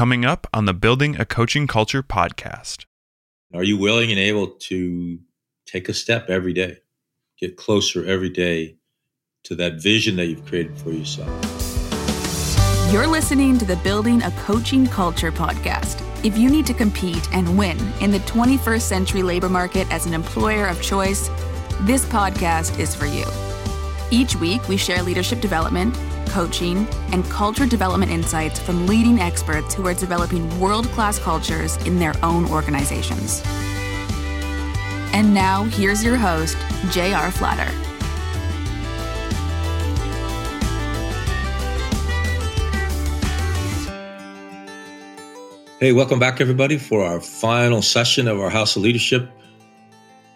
coming up on the Building a Coaching Culture podcast. Are you willing and able to take a step every day, get closer every day to that vision that you've created for yourself? You're listening to the Building a Coaching Culture podcast. If you need to compete and win in the 21st century labor market as an employer of choice, this podcast is for you. Each week, we share leadership development, coaching, and culture development insights from leading experts who are developing world class cultures in their own organizations. And now, here's your host, J.R. Flatter. Hey, welcome back, everybody, for our final session of our House of Leadership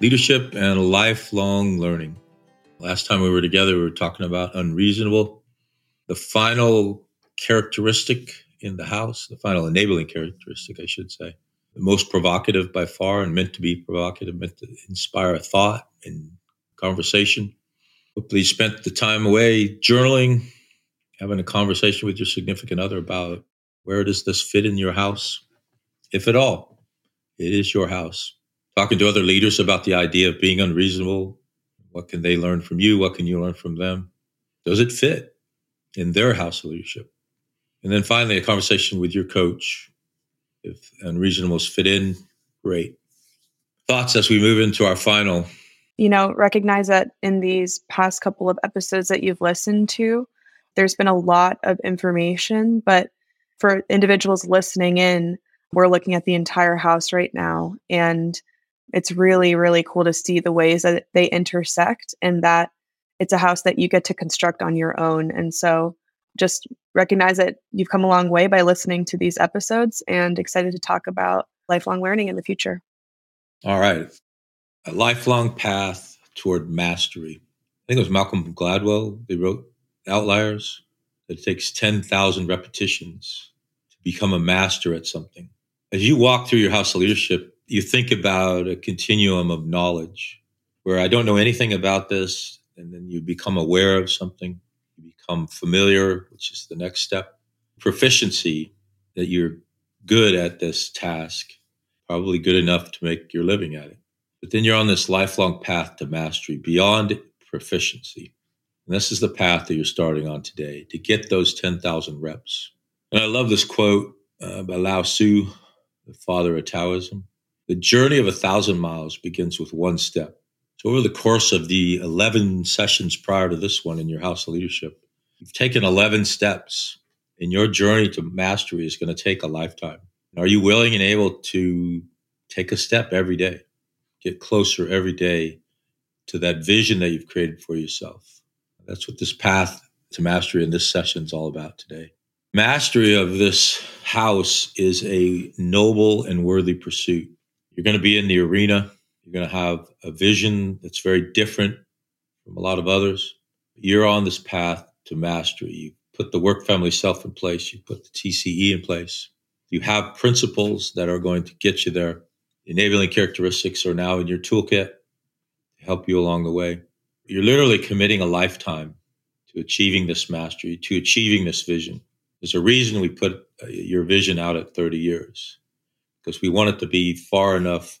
Leadership and Lifelong Learning. Last time we were together, we were talking about unreasonable, the final characteristic in the house, the final enabling characteristic, I should say, the most provocative by far and meant to be provocative, meant to inspire thought and conversation. Hopefully, spent the time away journaling, having a conversation with your significant other about where does this fit in your house, if at all. It is your house. Talking to other leaders about the idea of being unreasonable. What can they learn from you? What can you learn from them? Does it fit in their house of leadership? And then finally, a conversation with your coach. If unreasonables fit in, great. Thoughts as we move into our final. You know, recognize that in these past couple of episodes that you've listened to, there's been a lot of information, but for individuals listening in, we're looking at the entire house right now. And it's really, really cool to see the ways that they intersect and that it's a house that you get to construct on your own. And so just recognize that you've come a long way by listening to these episodes and excited to talk about lifelong learning in the future. All right. A lifelong path toward mastery. I think it was Malcolm Gladwell. They wrote Outliers. It takes 10,000 repetitions to become a master at something. As you walk through your house of leadership, you think about a continuum of knowledge where I don't know anything about this, and then you become aware of something, you become familiar, which is the next step. Proficiency, that you're good at this task, probably good enough to make your living at it. But then you're on this lifelong path to mastery beyond proficiency. And this is the path that you're starting on today to get those 10,000 reps. And I love this quote uh, by Lao Tzu, the father of Taoism. The journey of a thousand miles begins with one step. So, over the course of the 11 sessions prior to this one in your house of leadership, you've taken 11 steps, and your journey to mastery is going to take a lifetime. Are you willing and able to take a step every day, get closer every day to that vision that you've created for yourself? That's what this path to mastery in this session is all about today. Mastery of this house is a noble and worthy pursuit. You're going to be in the arena. You're going to have a vision that's very different from a lot of others. You're on this path to mastery. You put the work family self in place. You put the TCE in place. You have principles that are going to get you there. Enabling characteristics are now in your toolkit to help you along the way. You're literally committing a lifetime to achieving this mastery, to achieving this vision. There's a reason we put uh, your vision out at 30 years because we want it to be far enough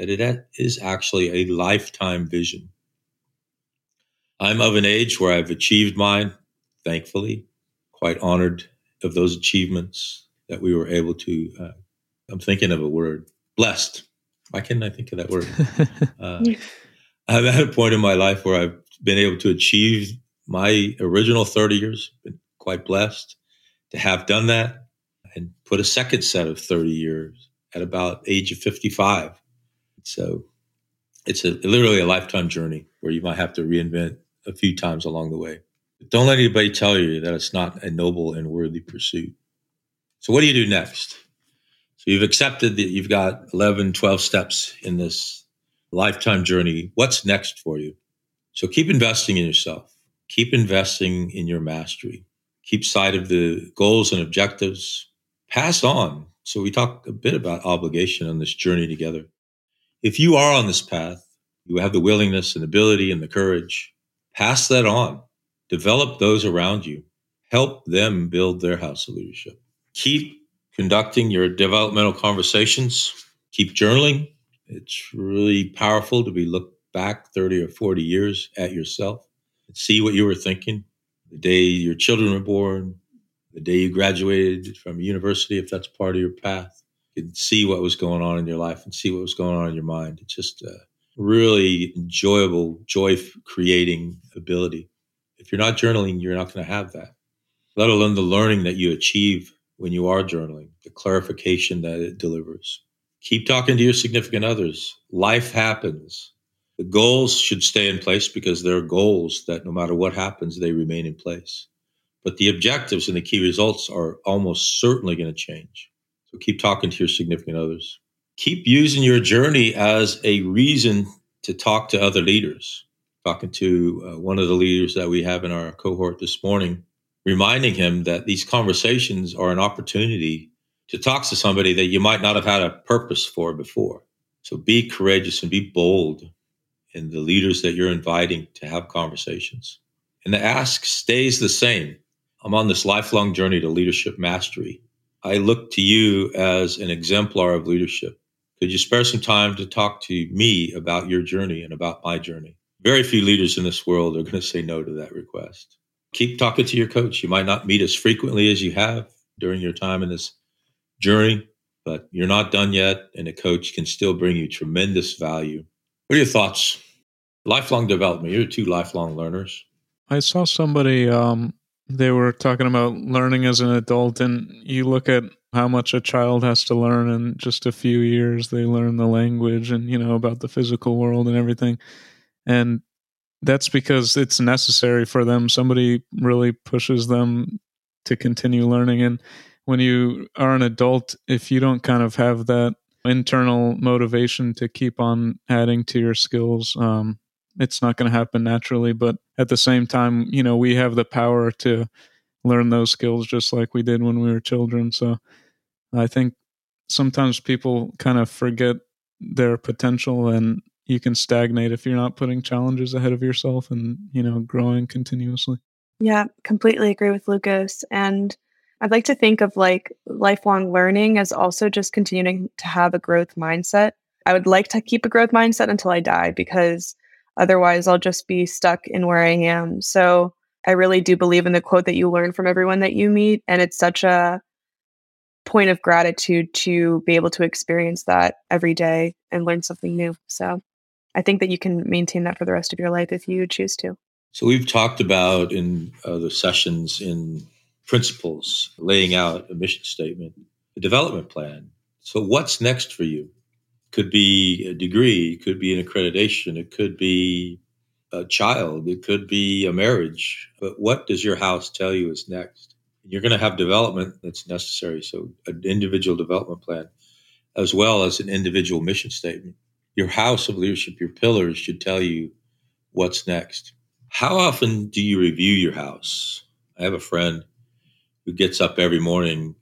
that it is actually a lifetime vision. I'm of an age where I've achieved mine, thankfully, quite honored of those achievements that we were able to. Uh, I'm thinking of a word, blessed. Why can't I think of that word? Uh, I'm at a point in my life where I've been able to achieve my original 30 years, been quite blessed to have done that and put a second set of 30 years at about age of 55. So it's a, literally a lifetime journey where you might have to reinvent a few times along the way. But don't let anybody tell you that it's not a noble and worthy pursuit. So what do you do next? So you've accepted that you've got 11, 12 steps in this lifetime journey. What's next for you? So keep investing in yourself. Keep investing in your mastery keep sight of the goals and objectives, pass on. So we talk a bit about obligation on this journey together. If you are on this path, you have the willingness and ability and the courage, pass that on. Develop those around you. Help them build their house of leadership. Keep conducting your developmental conversations. Keep journaling. It's really powerful to be looked back 30 or 40 years at yourself and see what you were thinking the day your children were born, the day you graduated from university, if that's part of your path. Can see what was going on in your life and see what was going on in your mind. It's just a really enjoyable, joy creating ability. If you're not journaling, you're not going to have that, let alone the learning that you achieve when you are journaling, the clarification that it delivers. Keep talking to your significant others. Life happens. The goals should stay in place because they're goals that no matter what happens, they remain in place. But the objectives and the key results are almost certainly going to change. So keep talking to your significant others. Keep using your journey as a reason to talk to other leaders. Talking to uh, one of the leaders that we have in our cohort this morning, reminding him that these conversations are an opportunity to talk to somebody that you might not have had a purpose for before. So be courageous and be bold in the leaders that you're inviting to have conversations. And the ask stays the same. I'm on this lifelong journey to leadership mastery. I look to you as an exemplar of leadership. Could you spare some time to talk to me about your journey and about my journey? Very few leaders in this world are going to say no to that request. Keep talking to your coach. You might not meet as frequently as you have during your time in this journey, but you're not done yet, and a coach can still bring you tremendous value. What are your thoughts? Lifelong development. You're two lifelong learners. I saw somebody, um, they were talking about learning as an adult, and you look at how much a child has to learn in just a few years. They learn the language and, you know, about the physical world and everything. And that's because it's necessary for them. Somebody really pushes them to continue learning. And when you are an adult, if you don't kind of have that internal motivation to keep on adding to your skills, um, it's not going to happen naturally. But at the same time, you know, we have the power to learn those skills just like we did when we were children. So I think sometimes people kind of forget their potential and you can stagnate if you're not putting challenges ahead of yourself and, you know, growing continuously. Yeah, completely agree with Lucas. And I'd like to think of like lifelong learning as also just continuing to have a growth mindset. I would like to keep a growth mindset until I die because otherwise I'll just be stuck in where I am. So I really do believe in the quote that you learn from everyone that you meet. And it's such a point of gratitude to be able to experience that every day and learn something new. So I think that you can maintain that for the rest of your life if you choose to. So we've talked about in uh, the sessions in principles, laying out a mission statement, a development plan. So, what's next for you? Could be a degree, it could be an accreditation, it could be a child, it could be a marriage. But what does your house tell you is next? You're going to have development that's necessary. So, an individual development plan, as well as an individual mission statement. Your house of leadership, your pillars should tell you what's next. How often do you review your house? I have a friend who gets up every morning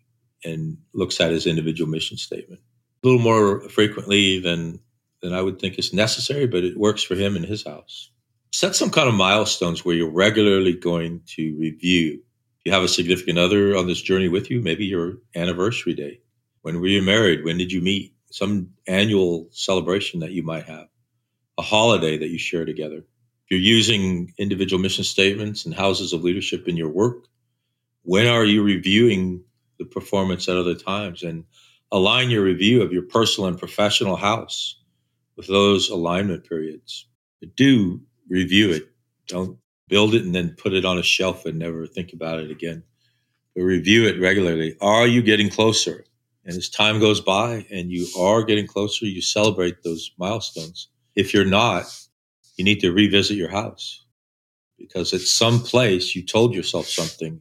and looks at his individual mission statement. A little more frequently than than I would think is necessary, but it works for him in his house. Set some kind of milestones where you're regularly going to review. If you have a significant other on this journey with you, maybe your anniversary day. When were you married? When did you meet? Some annual celebration that you might have, a holiday that you share together. If you're using individual mission statements and houses of leadership in your work, when are you reviewing the performance at other times and align your review of your personal and professional house with those alignment periods. Do review it. Don't build it and then put it on a shelf and never think about it again. But review it regularly. Are you getting closer? And as time goes by and you are getting closer you celebrate those milestones. If you're not you need to revisit your house. Because at some place you told yourself something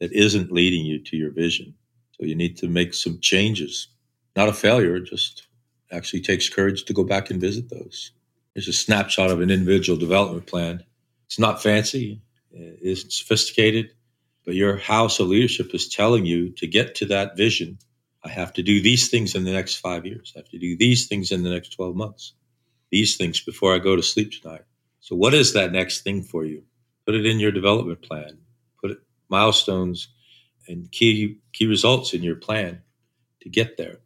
that isn't leading you to your vision. So you need to make some changes. Not a failure, just actually takes courage to go back and visit those. There's a snapshot of an individual development plan. It's not fancy, it isn't sophisticated, but your house of leadership is telling you to get to that vision. I have to do these things in the next five years. I have to do these things in the next 12 months. These things before I go to sleep tonight. So, what is that next thing for you? Put it in your development plan put it, milestones and key key results in your plan to get there.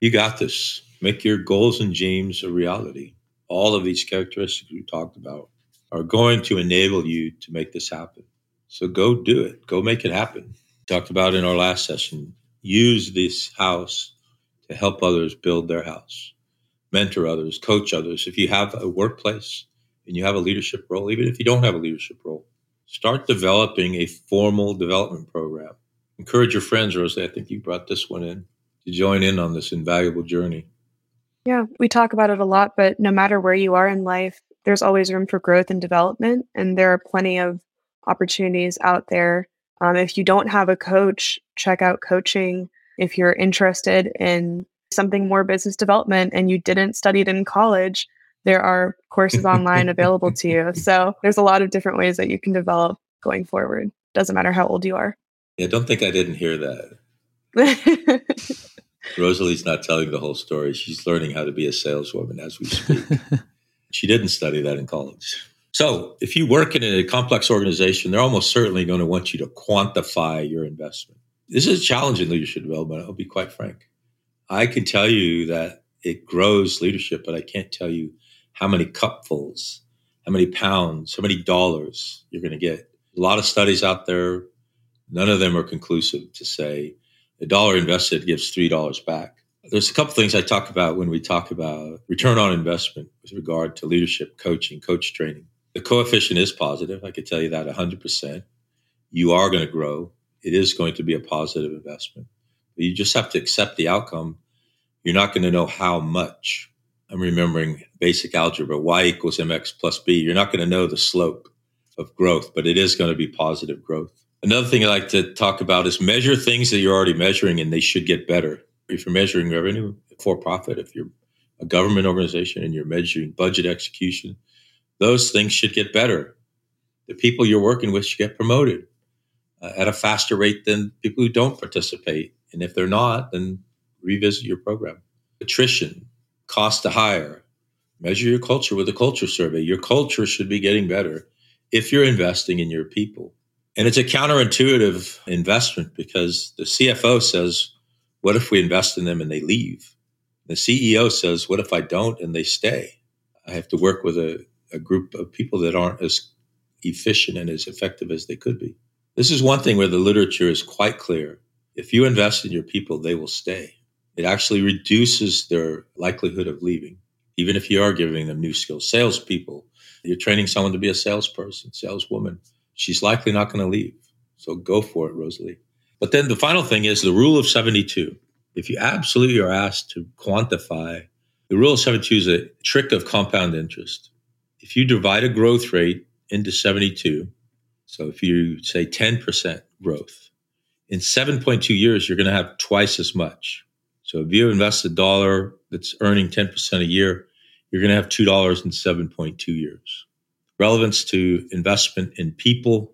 You got this. Make your goals and dreams a reality. All of these characteristics we talked about are going to enable you to make this happen. So go do it. Go make it happen. Talked about in our last session. Use this house to help others build their house, mentor others, coach others. If you have a workplace and you have a leadership role, even if you don't have a leadership role, start developing a formal development program. Encourage your friends, Rosie. I think you brought this one in to join in on this invaluable journey. Yeah, we talk about it a lot, but no matter where you are in life, there's always room for growth and development. And there are plenty of opportunities out there. Um, if you don't have a coach, check out coaching. If you're interested in something more business development and you didn't study it in college, there are courses online available to you. So there's a lot of different ways that you can develop going forward. Doesn't matter how old you are. Yeah, don't think I didn't hear that. Rosalie's not telling the whole story. She's learning how to be a saleswoman as we speak. she didn't study that in college. So, if you work in a complex organization, they're almost certainly going to want you to quantify your investment. This is a challenge in leadership development, I'll be quite frank. I can tell you that it grows leadership, but I can't tell you how many cupfuls, how many pounds, how many dollars you're going to get. A lot of studies out there, none of them are conclusive to say a dollar invested gives $3 back. There's a couple things I talk about when we talk about return on investment with regard to leadership coaching, coach training. The coefficient is positive. I can tell you that 100%. You are going to grow. It is going to be a positive investment. But you just have to accept the outcome. You're not going to know how much. I'm remembering basic algebra, y equals mx plus b. You're not going to know the slope of growth, but it is going to be positive growth. Another thing I like to talk about is measure things that you're already measuring and they should get better. If you're measuring revenue for profit, if you're a government organization and you're measuring budget execution, those things should get better. The people you're working with should get promoted uh, at a faster rate than people who don't participate. And if they're not, then revisit your program. Attrition, cost to hire, measure your culture with a culture survey. Your culture should be getting better if you're investing in your people. And it's a counterintuitive investment because the CFO says, What if we invest in them and they leave? The CEO says, What if I don't and they stay? I have to work with a, a group of people that aren't as efficient and as effective as they could be. This is one thing where the literature is quite clear. If you invest in your people, they will stay. It actually reduces their likelihood of leaving, even if you are giving them new skills. Salespeople, you're training someone to be a salesperson, saleswoman she's likely not going to leave. So go for it, Rosalie. But then the final thing is the rule of 72. If you absolutely are asked to quantify, the rule of 72 is a trick of compound interest. If you divide a growth rate into 72, so if you say 10% growth, in 7.2 years, you're going to have twice as much. So if you invest a dollar that's earning 10% a year, you're going to have $2 in 7.2 years relevance to investment in people.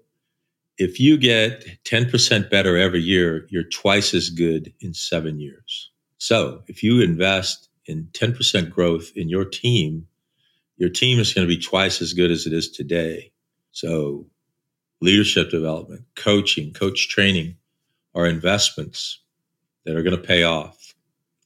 If you get 10% better every year, you're twice as good in seven years. So if you invest in 10% growth in your team, your team is going to be twice as good as it is today. So leadership development, coaching, coach training are investments that are going to pay off,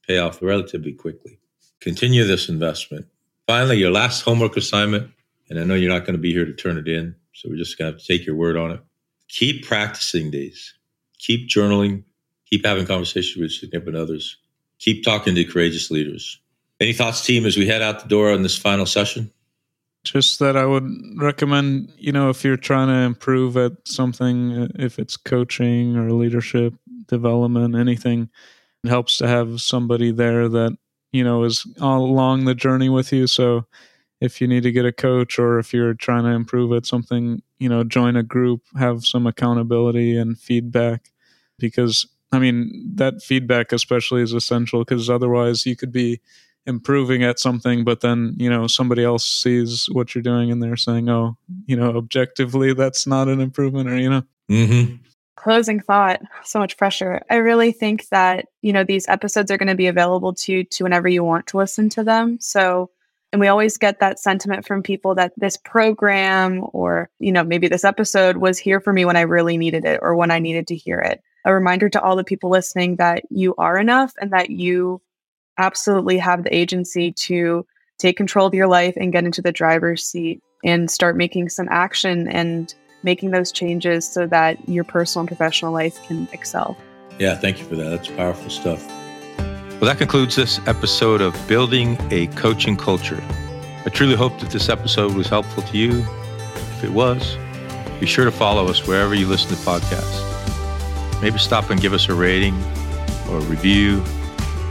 pay off relatively quickly. Continue this investment. Finally, your last homework assignment and I know you're not going to be here to turn it in. So we're just going to take your word on it. Keep practicing these. Keep journaling. Keep having conversations with significant others. Keep talking to courageous leaders. Any thoughts, team, as we head out the door on this final session? Just that I would recommend, you know, if you're trying to improve at something, uh, if it's coaching or leadership development, anything, it helps to have somebody there that, you know, is along the journey with you. So if you need to get a coach or if you're trying to improve at something, you know, join a group, have some accountability and feedback because I mean, that feedback especially is essential because otherwise you could be improving at something, but then, you know, somebody else sees what you're doing and they're saying, oh, you know, objectively, that's not an improvement or, you know. Mm-hmm. Closing thought, so much pressure. I really think that, you know, these episodes are going to be available to you to whenever you want to listen to them. So and we always get that sentiment from people that this program or, you know, maybe this episode was here for me when I really needed it or when I needed to hear it. a reminder to all the people listening that you are enough and that you absolutely have the agency to take control of your life and get into the driver's seat and start making some action and making those changes so that your personal and professional life can excel. Yeah, thank you for that. That's powerful stuff. Well, that concludes this episode of Building a Coaching Culture. I truly hope that this episode was helpful to you. If it was, be sure to follow us wherever you listen to podcasts. Maybe stop and give us a rating or a review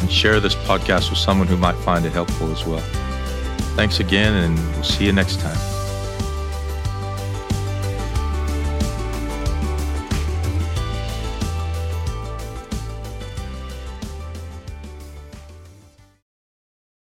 and share this podcast with someone who might find it helpful as well. Thanks again, and we'll see you next time.